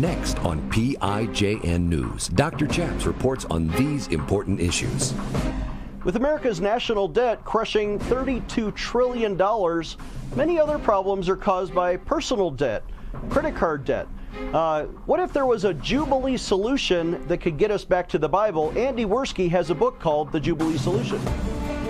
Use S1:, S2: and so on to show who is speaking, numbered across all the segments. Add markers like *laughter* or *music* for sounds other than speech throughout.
S1: Next on PIJN News, Dr. Chaps reports on these important issues.
S2: With America's national debt crushing $32 trillion, many other problems are caused by personal debt, credit card debt. Uh, what if there was a Jubilee solution that could get us back to the Bible? Andy Werschky has a book called The Jubilee Solution.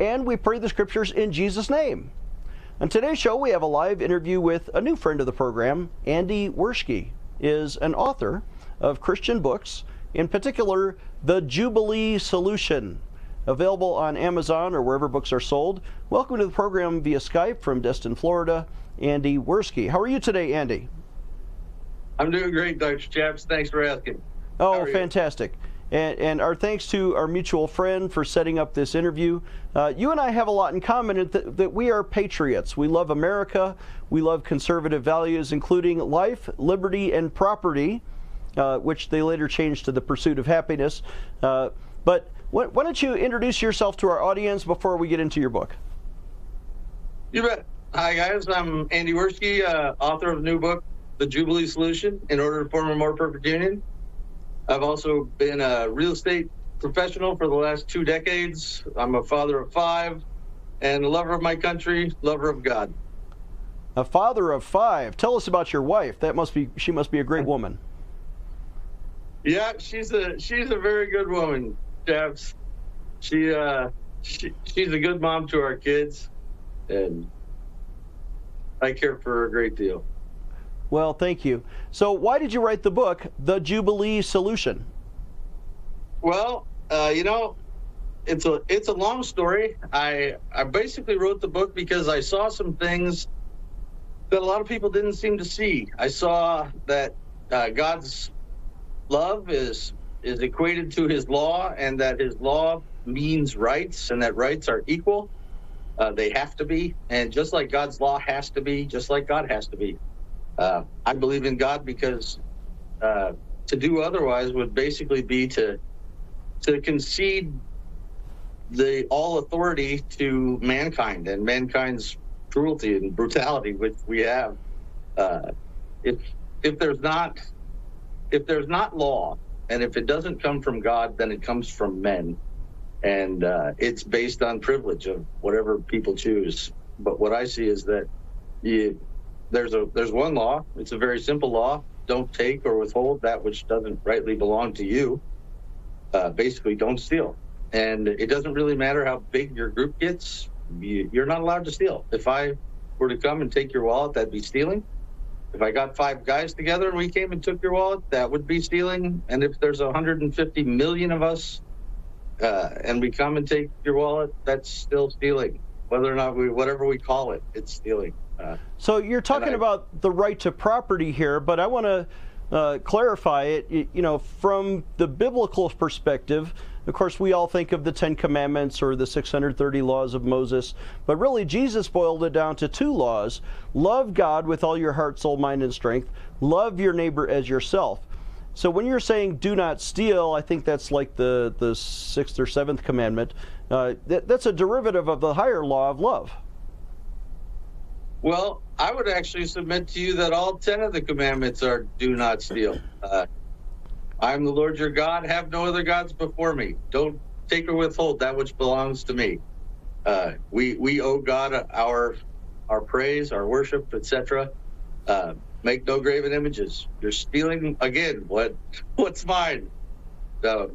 S2: and we pray the scriptures in Jesus' name. On today's show, we have a live interview with a new friend of the program. Andy Werschky is an author of Christian books, in particular, The Jubilee Solution, available on Amazon or wherever books are sold. Welcome to the program via Skype from Destin, Florida, Andy Werschky. How are you today, Andy?
S3: I'm doing great, Dr. Chaps. Thanks for asking.
S2: Oh, fantastic. And, and, our thanks to our mutual friend for setting up this interview. Uh, you and I have a lot in common in th- that we are patriots. We love America. We love conservative values, including life, liberty, and property, uh, which they later changed to the pursuit of happiness. Uh, but wh- why don't you introduce yourself to our audience before we get into your book?
S3: You bet. Hi, guys. I'm Andy Werschky, uh, author of a new book, The Jubilee Solution In Order to Form a More Perfect Union. I've also been a real estate professional for the last two decades. I'm a father of five and a lover of my country, lover of God.
S2: A father of five. Tell us about your wife. That must be she must be a great woman.
S3: Yeah, she's a she's a very good woman, Chaps. She uh she, she's a good mom to our kids and I care for her a great deal.
S2: Well, thank you. So, why did you write the book, The Jubilee Solution?
S3: Well, uh, you know, it's a it's a long story. I I basically wrote the book because I saw some things that a lot of people didn't seem to see. I saw that uh, God's love is is equated to His law, and that His law means rights, and that rights are equal. Uh, they have to be, and just like God's law has to be, just like God has to be. Uh, I believe in God because uh, to do otherwise would basically be to to concede the all authority to mankind and mankind's cruelty and brutality, which we have. Uh, if if there's not if there's not law, and if it doesn't come from God, then it comes from men, and uh, it's based on privilege of whatever people choose. But what I see is that you there's a there's one law. It's a very simple law. Don't take or withhold that which doesn't rightly belong to you. Uh, basically, don't steal. And it doesn't really matter how big your group gets. You, you're not allowed to steal. If I were to come and take your wallet, that'd be stealing. If I got five guys together and we came and took your wallet, that would be stealing. And if there's 150 million of us uh, and we come and take your wallet, that's still stealing. Whether or not we, whatever we call it, it's stealing.
S2: Uh, so you're talking I, about the right to property here, but I want to uh, clarify it. You know, from the biblical perspective, of course, we all think of the Ten Commandments or the 630 laws of Moses, but really Jesus boiled it down to two laws love God with all your heart, soul, mind, and strength, love your neighbor as yourself. So when you're saying do not steal, I think that's like the, the sixth or seventh commandment. Uh, that, that's a derivative of the higher law of love.
S3: Well, I would actually submit to you that all 10 of the commandments are do not steal. Uh, I'm the Lord your God. Have no other gods before me. Don't take or withhold that which belongs to me. Uh, we we owe God our our praise, our worship, etc. Uh, make no graven images. You're stealing again. What *laughs* what's mine? Uh,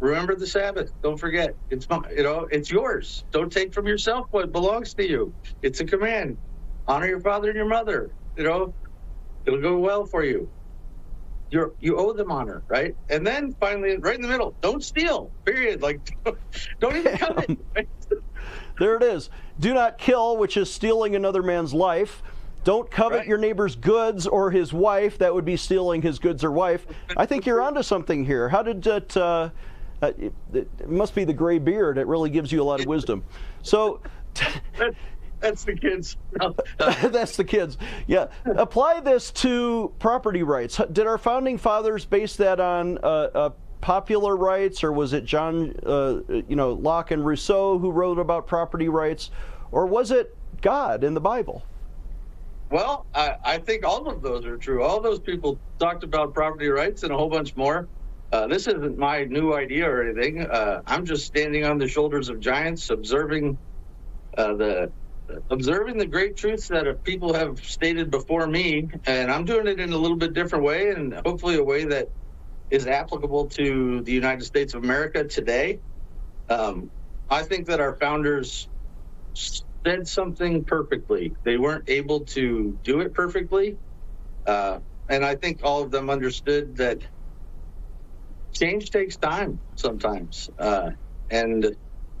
S3: remember the Sabbath. Don't forget. It's you know it's yours. Don't take from yourself what belongs to you. It's a command honor your father and your mother. You know, it'll go well for you. You you owe them honor, right? And then finally, right in the middle, don't steal. Period. Like, *laughs* don't even come in. *laughs*
S2: there it is. Do not kill, which is stealing another man's life. don't covet right. your neighbor's goods or his wife. That would be stealing his goods or wife. *laughs* I think you're onto something here. How did it? Uh, uh, it, it, must be the gray beard. It really gives you a lot of wisdom. So.
S3: That's the kids. *laughs*
S2: That's the kids. Yeah. Apply this to property rights. Did our founding fathers base that on uh, uh, popular rights, or was it John, uh, you know, Locke and Rousseau who wrote about property rights, or was it God in the Bible?
S3: Well, I, I think all of those are true. All those people talked about property rights and a whole bunch more. Uh, this isn't my new idea or anything. Uh, I'm just standing on the shoulders of giants, observing uh, the observing the great truths that people have stated before me, and I'm doing it in a little bit different way, and hopefully a way that is applicable to the United States of America today. Um, I think that our founders said something perfectly. They weren't able to do it perfectly, uh, and I think all of them understood that change takes time sometimes, uh, and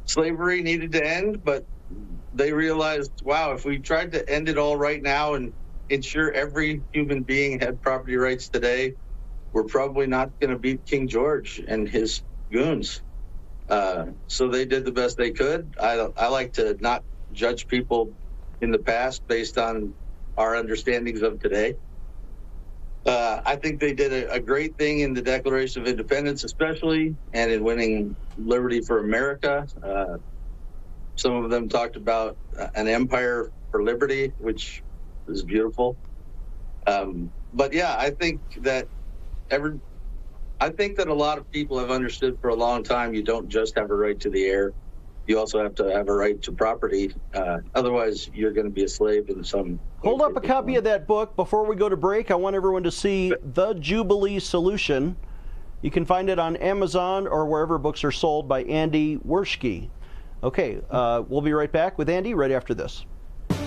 S3: slavery needed to end, but they realized, wow, if we tried to end it all right now and ensure every human being had property rights today, we're probably not going to beat King George and his goons. Uh, so they did the best they could. I, I like to not judge people in the past based on our understandings of today. Uh, I think they did a, a, great thing in the Declaration of Independence, especially, and in winning liberty for America. Uh, some of them talked about an empire for liberty, which is beautiful. Um, but yeah, I think that every, I think that a lot of people have understood for a long time you don't just have a right to the air, you also have to have a right to property. Uh, otherwise, you're going to be a slave in some.
S2: Hold up a copy of that book before we go to break. I want everyone to see The Jubilee Solution. You can find it on Amazon or wherever books are sold by Andy Werschky. Okay, uh, we'll be right back with Andy right after this.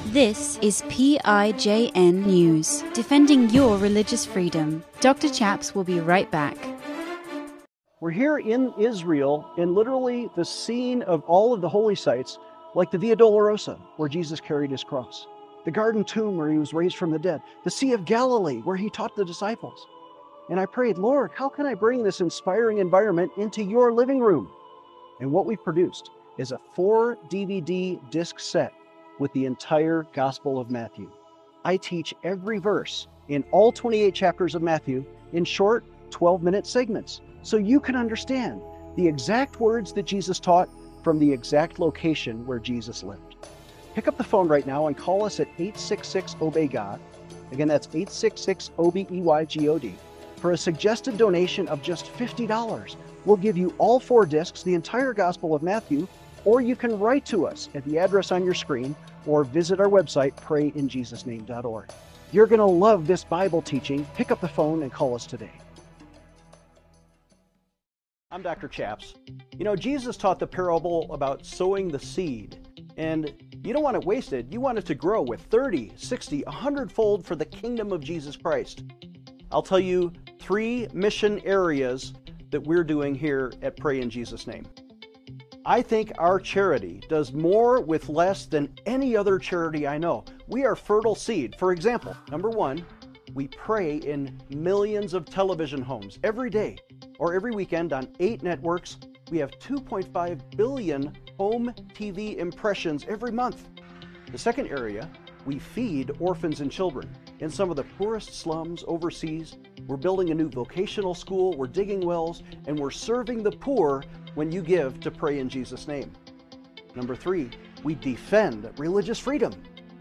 S4: This is PIJN News, defending your religious freedom. Dr. Chaps will be right back.
S2: We're here in Israel, in literally the scene of all of the holy sites, like the Via Dolorosa, where Jesus carried his cross, the Garden Tomb, where he was raised from the dead, the Sea of Galilee, where he taught the disciples. And I prayed, Lord, how can I bring this inspiring environment into your living room? And what we've produced is a four DVD disc set with the entire Gospel of Matthew. I teach every verse in all 28 chapters of Matthew in short 12 minute segments so you can understand the exact words that Jesus taught from the exact location where Jesus lived. Pick up the phone right now and call us at 866 Obey God. Again, that's 866 O B E Y G O D. For a suggested donation of just $50, we'll give you all four discs, the entire Gospel of Matthew, or you can write to us at the address on your screen or visit our website, prayinjesusname.org. You're going to love this Bible teaching. Pick up the phone and call us today. I'm Dr. Chaps. You know, Jesus taught the parable about sowing the seed, and you don't want it wasted. You want it to grow with 30, 60, 100 fold for the kingdom of Jesus Christ. I'll tell you three mission areas that we're doing here at Pray in Jesus' Name. I think our charity does more with less than any other charity I know. We are fertile seed. For example, number one, we pray in millions of television homes every day or every weekend on eight networks. We have 2.5 billion home TV impressions every month. The second area, we feed orphans and children. In some of the poorest slums overseas, we're building a new vocational school, we're digging wells, and we're serving the poor when you give to pray in Jesus' name. Number three, we defend religious freedom,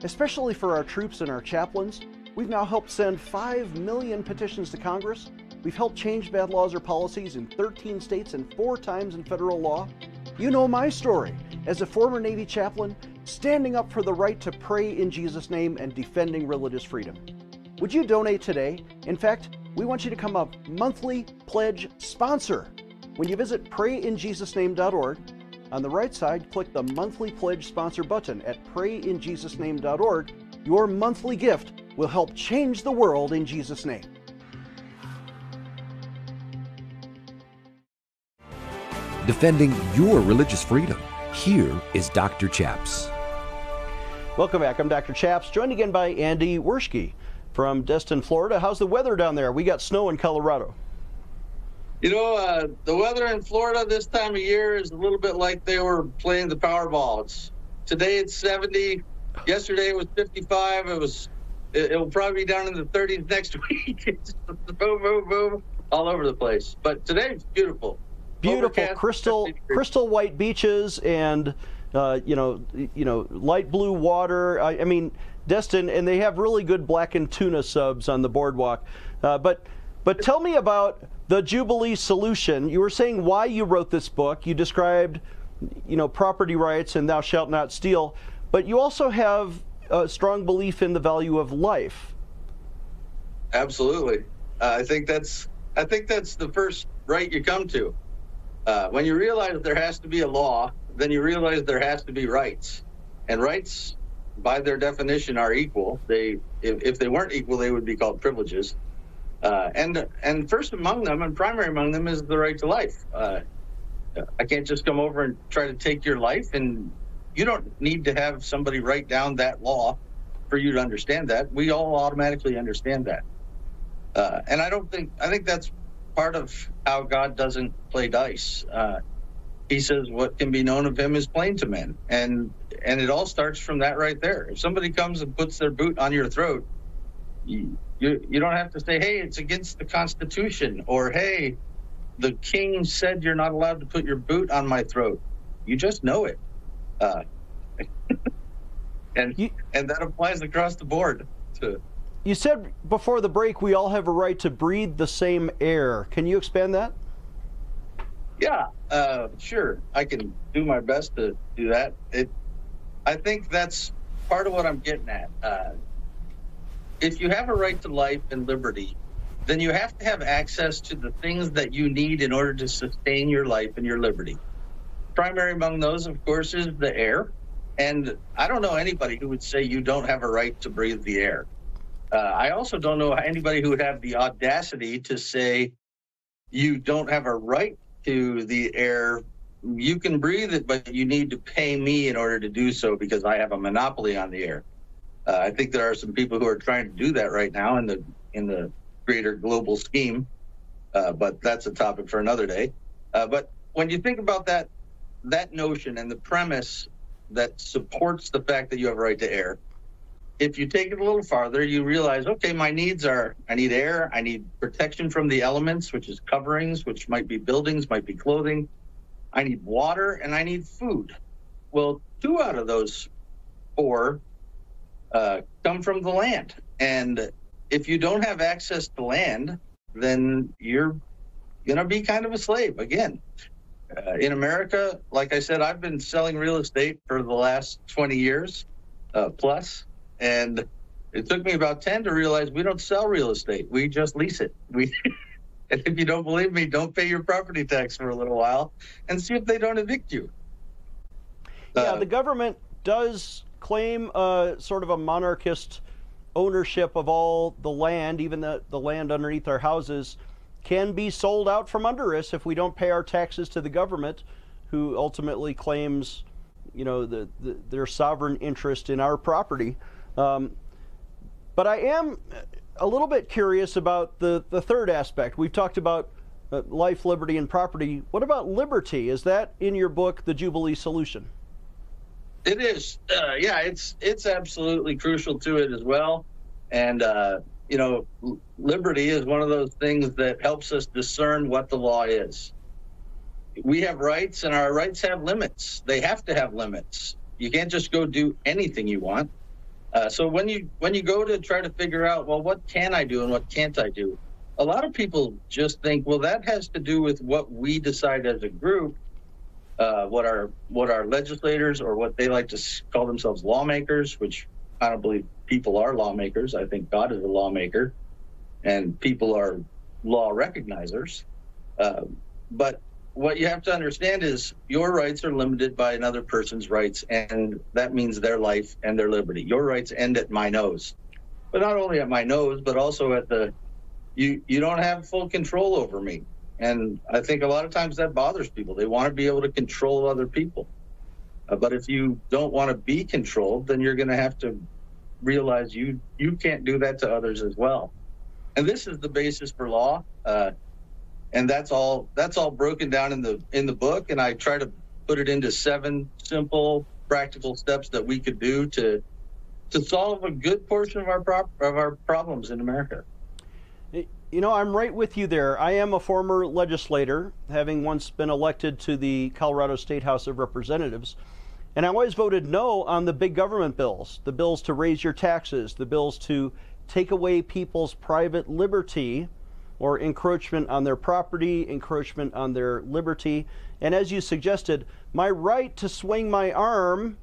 S2: especially for our troops and our chaplains. We've now helped send 5 million petitions to Congress. We've helped change bad laws or policies in 13 states and four times in federal law. You know my story as a former Navy chaplain, standing up for the right to pray in Jesus' name and defending religious freedom. Would you donate today? In fact, we want you to come a monthly pledge sponsor when you visit prayinjesusname.org, on the right side, click the monthly pledge sponsor button at prayinjesusname.org. Your monthly gift will help change the world in Jesus' name.
S1: Defending your religious freedom. Here is Dr. Chaps.
S2: Welcome back. I'm Dr. Chaps, joined again by Andy Werschky from Destin, Florida. How's the weather down there? We got snow in Colorado.
S3: You know, uh, the weather in Florida this time of year is a little bit like they were playing the Powerball. It's, today it's 70. Yesterday it was 55. It was. It, will probably be down in the 30s next *laughs* week. it's boom, boom, boom, all over the place. But today's beautiful.
S2: Beautiful, Overcast, crystal, crystal white beaches and uh, you know, you know, light blue water. I, I, mean, Destin, and they have really good blackened tuna subs on the boardwalk. Uh, but, but tell me about the Jubilee solution. You were saying why you wrote this book. You described, you know, property rights and thou shalt not steal. But you also have a strong belief in the value of life.
S3: Absolutely, uh, I think that's I think that's the first right you come to. Uh, when you realize there has to be a law then you realize there has to be rights, and rights, by their definition, are equal. They, if, if they weren't equal, they would be called privileges. Uh, and and first among them, and primary among them, is the right to life. Uh, I can't just come over and try to take your life, and you don't need to have somebody write down that law for you to understand that. We all automatically understand that. Uh, and I don't think I think that's part of how God doesn't play dice. Uh, he says what can be known of him is plain to men and and it all starts from that right there if somebody comes and puts their boot on your throat you, you don't have to say hey it's against the constitution or hey the king said you're not allowed to put your boot on my throat you just know it uh, *laughs* and you, and that applies across the board to
S2: you said before the break we all have a right to breathe the same air can you expand that
S3: yeah, uh, sure. I can do my best to do that. It, I think that's part of what I'm getting at. Uh, if you have a right to life and liberty, then you have to have access to the things that you need in order to sustain your life and your liberty. Primary among those, of course, is the air. And I don't know anybody who would say you don't have a right to breathe the air. Uh, I also don't know anybody who would have the audacity to say you don't have a right to the air. You can breathe it, but you need to pay me in order to do so because I have a monopoly on the air. Uh, I think there are some people who are trying to do that right now in the in the greater global scheme, uh, but that's a topic for another day. Uh, but when you think about that that notion and the premise that supports the fact that you have a right to air, if you take it a little farther, you realize, okay, my needs are I need air, I need protection from the elements, which is coverings, which might be buildings, might be clothing. I need water and I need food. Well, two out of those four uh, come from the land. And if you don't have access to land, then you're going to be kind of a slave again. Uh, in America, like I said, I've been selling real estate for the last 20 years uh, plus and it took me about 10 to realize we don't sell real estate. We just lease it. We *laughs* and if you don't believe me, don't pay your property tax for a little while and see if they don't evict you.
S2: Yeah, uh, the government does claim uh, sort of a monarchist ownership of all the land, even the, the land underneath our houses can be sold out from under us if we don't pay our taxes to the government, who ultimately claims, you know, the, the their sovereign interest in our property. Um, but I am a little bit curious about the, the third aspect. We've talked about uh, life, liberty, and property. What about liberty? Is that in your book, The Jubilee Solution?
S3: It is. Uh, yeah, it's it's absolutely crucial to it as well. And uh, you know, liberty is one of those things that helps us discern what the law is. We have rights, and our rights have limits. They have to have limits. You can't just go do anything you want. Uh, so when you when you go to try to figure out, well, what can I do and what can't I do? A lot of people just think, well, that has to do with what we decide as a group, uh, what our what our legislators or what they like to call themselves lawmakers, which I don't believe people are lawmakers. I think God is a lawmaker, and people are law recognizers. Uh, but what you have to understand is your rights are limited by another person's rights, and that means their life and their liberty. Your rights end at my nose, but not only at my nose, but also at the you. You don't have full control over me, and I think a lot of times that bothers people. They want to be able to control other people. Uh, but if you don't want to be controlled, then you're going to have to realize you you can't do that to others as well. And this is the basis for law, uh, and that's all that's all broken down in the in the book. And I try to put it into seven simple, practical steps that we could do to to solve a good portion of our prop, of our problems in America.
S2: You know, I'm right with you there. I am a former legislator, having once been elected to the Colorado State House of Representatives. And I always voted no on the big government bills the bills to raise your taxes, the bills to take away people's private liberty or encroachment on their property, encroachment on their liberty. And as you suggested, my right to swing my arm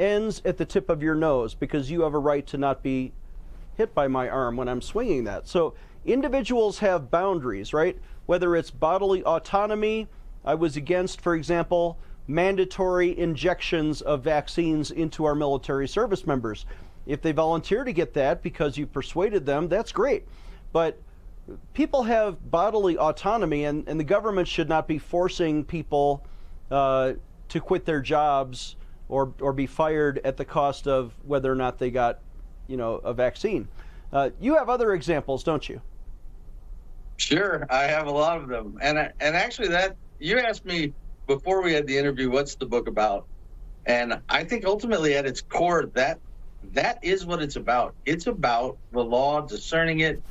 S2: ends at the tip of your nose because you have a right to not be hit by my arm when I'm swinging that. So individuals have boundaries, right? Whether it's bodily autonomy, I was against, for example, mandatory injections of vaccines into our military service members. If they volunteer to get that because you persuaded them, that's great. But people have bodily autonomy, and, and the government should not be forcing people uh, to quit their jobs or, or be fired at the cost of whether or not they got, you know, a vaccine. Uh, you have other examples, don't you?
S3: Sure, I have a lot of them, and and actually, that you asked me before we had the interview, what's the book about? And I think ultimately, at its core, that that is what it's about. It's about the law, discerning it,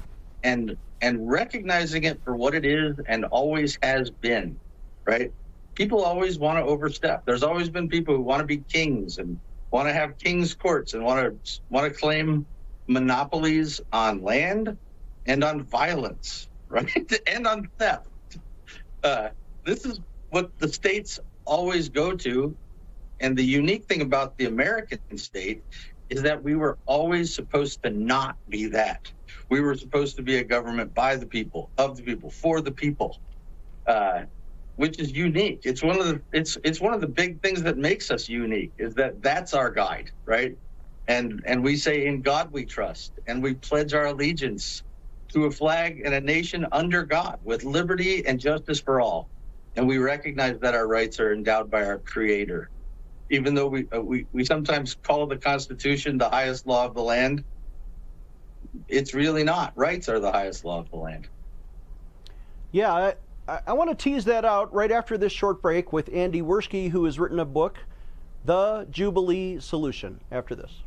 S3: and and recognizing it for what it is and always has been. Right? People always want to overstep. There's always been people who want to be kings and want to have kings courts and want to want to claim monopolies on land and on violence *laughs* right? and on theft. Uh, this is what the states always go to. And the unique thing about the American state is that we were always supposed to not be that. We were supposed to be a government by the people, of the people, for the people, uh, which is unique. It's one of the it's it's one of the big things that makes us unique is that that's our guide, right? And and we say in God we trust, and we pledge our allegiance to a flag and a nation under God with liberty and justice for all. And we recognize that our rights are endowed by our Creator. Even though we, uh, we, we sometimes call the Constitution the highest law of the land, it's really not. Rights are the highest law of the land.
S2: Yeah, I, I want to tease that out right after this short break with Andy Werschky, who has written a book, The Jubilee Solution, after this.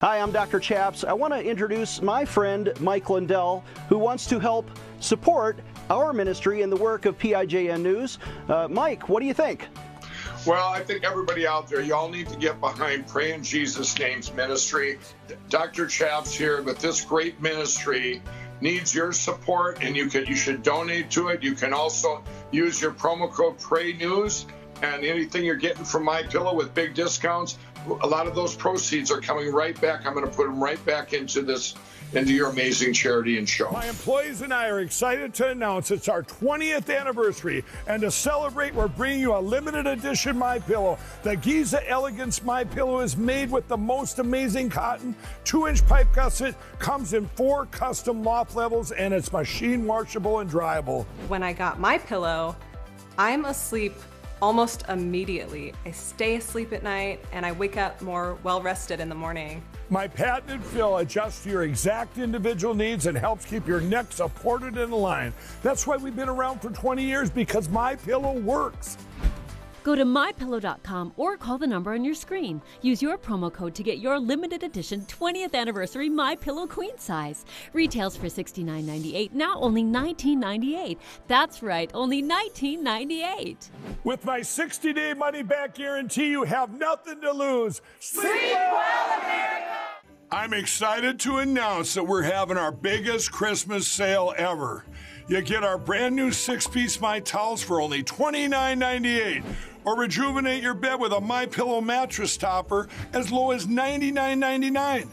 S2: Hi, I'm Dr. Chaps. I want to introduce my friend Mike Lindell, who wants to help support our ministry and the work of PIJN News. Uh, Mike, what do you think?
S5: Well, I think everybody out there, y'all need to get behind Pray in Jesus' Name's ministry. Dr. Chaps here with this great ministry needs your support, and you can you should donate to it. You can also use your promo code Pray News, and anything you're getting from My Pillow with big discounts a lot of those proceeds are coming right back. I'm going to put them right back into this into your amazing charity and show.
S6: My employees and I are excited to announce it's our 20th anniversary, and to celebrate, we're bringing you a limited edition My Pillow. The Giza Elegance My Pillow is made with the most amazing cotton, two-inch pipe gusset, comes in four custom loft levels, and it's machine washable and dryable.
S7: When I got my pillow, I'm asleep almost immediately. I stay asleep at night and I wake up more well rested in the morning.
S6: My patented fill adjusts to your exact individual needs and helps keep your neck supported and aligned. That's why we've been around for 20 years because my pillow works.
S8: Go to mypillow.com or call the number on your screen. Use your promo code to get your limited edition 20th anniversary My Pillow queen size. Retails for $69.98, now only $19.98. That's right, only $19.98.
S6: With my 60-day money back guarantee, you have nothing to lose. Sleep well, America! I'm excited to announce that we're having our biggest Christmas sale ever. You get our brand new six piece My Towels for only $29.98 or rejuvenate your bed with a My Pillow mattress topper as low as $99.99.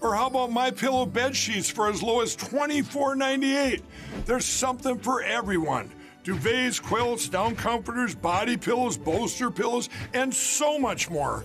S6: Or how about My Pillow bed sheets for as low as $24.98? There's something for everyone. Duvets, quilts, down comforters, body pillows, bolster pillows, and so much more.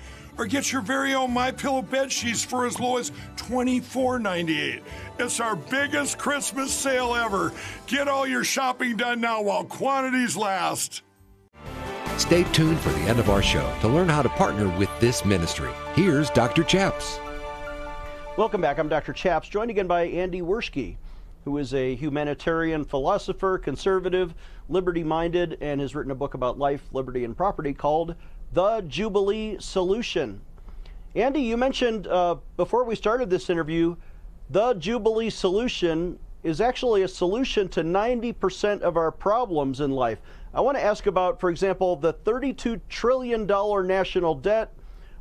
S6: or get your very own My Pillow bed sheets for as low as $24.98. It's our biggest Christmas sale ever. Get all your shopping done now while quantities last.
S1: Stay tuned for the end of our show to learn how to partner with this ministry. Here's Dr. Chaps.
S2: Welcome back. I'm Dr. Chaps, joined again by Andy Werschky, who is a humanitarian philosopher, conservative, liberty minded, and has written a book about life, liberty, and property called The Jubilee Solution. Andy, you mentioned uh, before we started this interview, the Jubilee Solution is actually a solution to 90% of our problems in life. I want to ask about, for example, the $32 trillion national debt,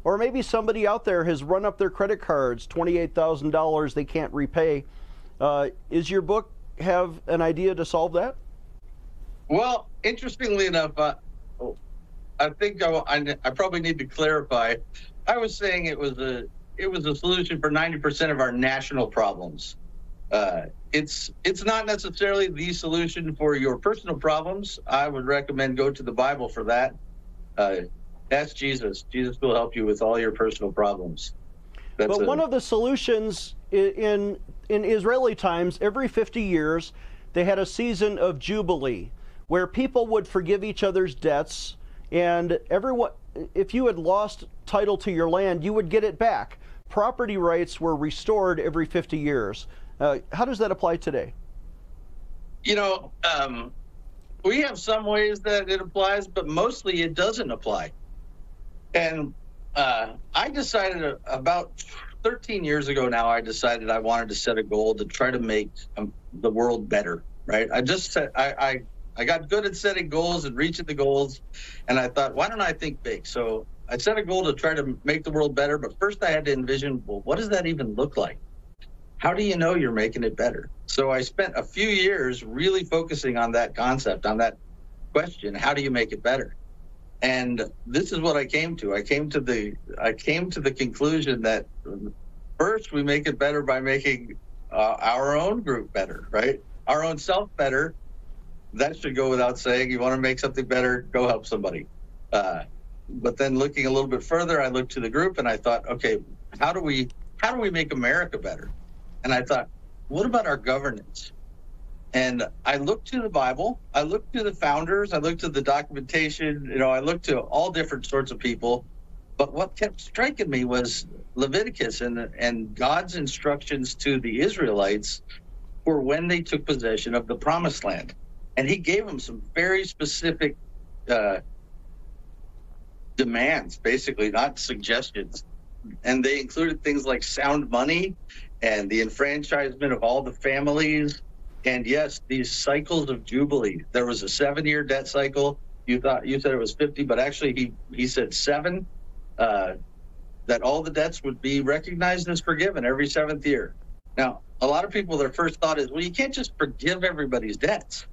S2: or maybe somebody out there has run up their credit cards, $28,000 they can't repay. Uh, is your book have an idea to solve that?
S3: Well, interestingly enough, uh, I think I, I, I probably need to clarify. I was saying it was a it was a solution for 90% of our national problems. Uh, it's it's not necessarily the solution for your personal problems. I would recommend go to the Bible for that. Uh, ask Jesus. Jesus will help you with all your personal problems.
S2: That's but a, one of the solutions in in Israeli times, every 50 years, they had a season of jubilee where people would forgive each other's debts, and everyone, if you had lost title to your land, you would get it back. Property rights were restored every 50 years. Uh, how does that apply today?
S3: You know, um, we have some ways that it applies, but mostly it doesn't apply. And uh, I decided about 13 years ago now, I decided I wanted to set a goal to try to make um, the world better. Right? I just said I, I I got good at setting goals and reaching the goals, and I thought, why don't I think big? So I set a goal to try to make the world better, but first I had to envision, well, what does that even look like? How do you know you're making it better? So I spent a few years really focusing on that concept, on that question, how do you make it better? And this is what I came to. I came to the I came to the conclusion that first we make it better by making uh, our own group better, right? Our own self better. That should go without saying. You want to make something better, go help somebody. Uh, but then looking a little bit further, I looked to the group and I thought, okay, how do we how do we make America better? And I thought, what about our governance? And I looked to the Bible, I looked to the founders, I looked to the documentation, you know, I looked to all different sorts of people. But what kept striking me was Leviticus and and God's instructions to the Israelites for when they took possession of the promised land. And he gave them some very specific uh, demands, basically, not suggestions. And they included things like sound money and the enfranchisement of all the families and yes, these cycles of jubilee. There was a seven-year debt cycle. You thought you said it was 50, but actually he he said seven. Uh, that all the debts would be recognized as forgiven every seventh year. Now, a lot of people, their first thought is, well, you can't just forgive everybody's debts.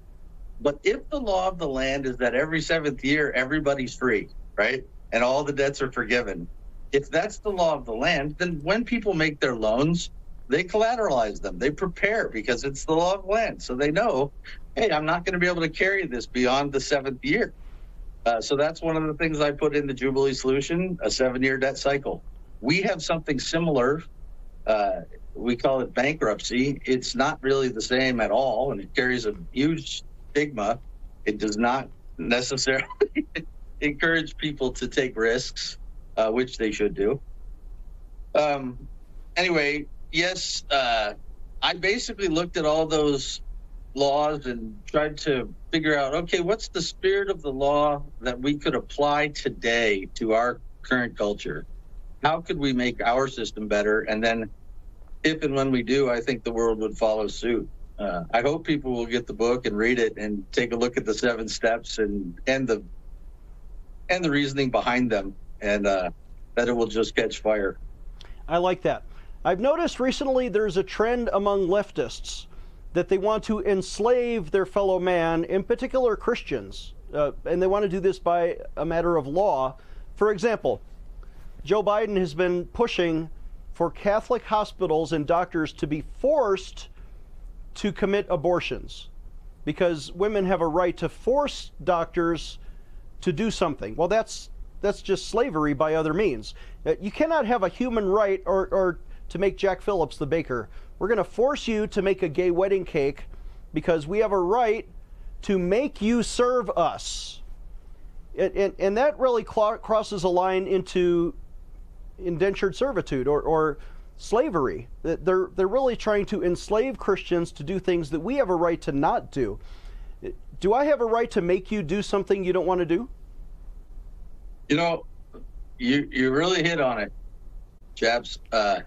S3: But if the law of the land is that every seventh year everybody's free, right, and all the debts are forgiven, if that's the law of the land, then when people make their loans, they collateralize them. They prepare because it's the law of the land. So they know, hey, I'm not going to be able to carry this beyond the seventh year. Uh, so that's one of the things I put in the Jubilee solution a seven year debt cycle. We have something similar. Uh, we call it bankruptcy. It's not really the same at all, and it carries a huge stigma. It does not necessarily *laughs* encourage people to take risks, uh, which they should do. Um, anyway, yes, uh, I basically looked at all those laws and tried to figure out okay, what's the spirit of the law that we could apply today to our current culture? How could we make our system better? And then, if and when we do, I think the world would follow suit. Uh, I hope people will get the book and read it and take a look at the seven steps and and the and the reasoning behind them, and uh, that it will just catch fire.
S2: I like that. I've noticed recently there's a trend among leftists that they want to enslave their fellow man, in particular Christians, uh, and they want to do this by a matter of law. For example, Joe Biden has been pushing for Catholic hospitals and doctors to be forced to commit abortions because women have a right to force doctors to do something. Well, that's that's just slavery by other means. Uh, you cannot have a human right or, or to make Jack Phillips the baker. We're going to force you to make a gay wedding cake because we have a right to make you serve us. And, and, and that really crosses a line into indentured servitude or, or slavery. They're, they're really trying to enslave Christians to do things that we have a right to not do. Do I have a right to make you do something you don't want to do?
S3: You know, you you really hit on it, chaps. Uh,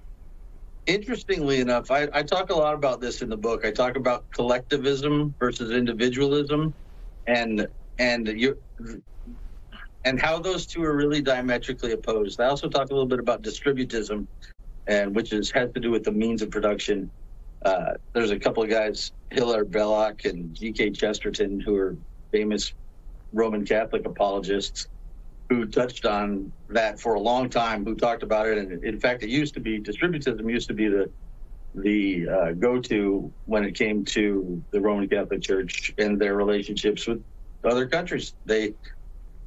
S3: interestingly enough, I, I talk a lot about this in the book. I talk about collectivism versus individualism, and and you and how those two are really diametrically opposed. I also talk a little bit about distributism, and which is has to do with the means of production. Uh, there's a couple of guys, Hilaire Belloc and G.K. Chesterton, who are famous Roman Catholic apologists, who touched on that for a long time, who talked about it. And in fact, it used to be distributism used to be the the uh, go-to when it came to the Roman Catholic Church and their relationships with other countries. They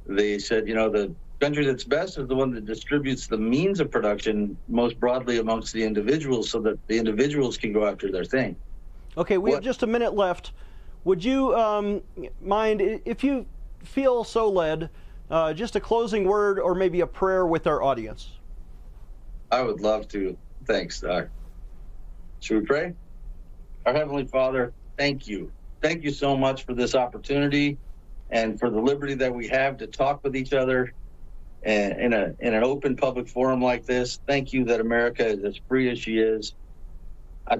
S3: they said, you know, the country that's best is the one that distributes the means of production most broadly amongst the individuals so that the individuals can go after their thing.
S2: Okay, we what? have just a minute left. Would you um, mind, if you feel so led, uh, just a closing word or maybe a prayer with our audience?
S3: I would love to. Thanks, Doc. Should we pray? Our Heavenly Father, thank you. Thank you so much for this opportunity and for the liberty that we have to talk with each other in a in an open public forum like this. Thank you that America is as free as she is. I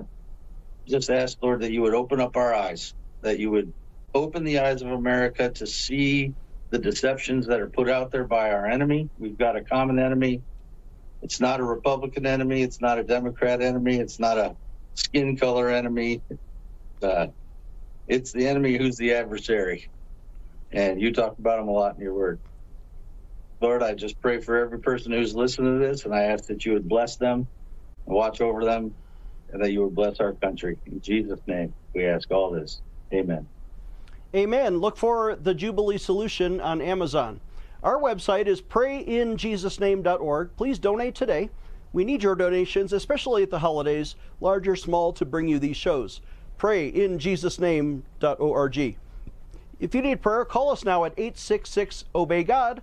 S3: just ask, Lord, that you would open up our eyes, that you would open the eyes of America to see the deceptions that are put out there by our enemy. We've got a common enemy. It's not a Republican enemy. It's not a Democrat enemy. It's not a skin color enemy. Uh, it's the enemy who's the adversary. And you talk about him a lot in your word. Lord, I just pray for every person who's listening to this, and I ask that you would bless them watch over them, and that you would bless our country. In Jesus' name, we ask all this. Amen.
S2: Amen. Look for the Jubilee Solution on Amazon. Our website is prayinjesusname.org. Please donate today. We need your donations, especially at the holidays, large or small, to bring you these shows. Prayinjesusname.org. If you need prayer, call us now at 866 Obey God.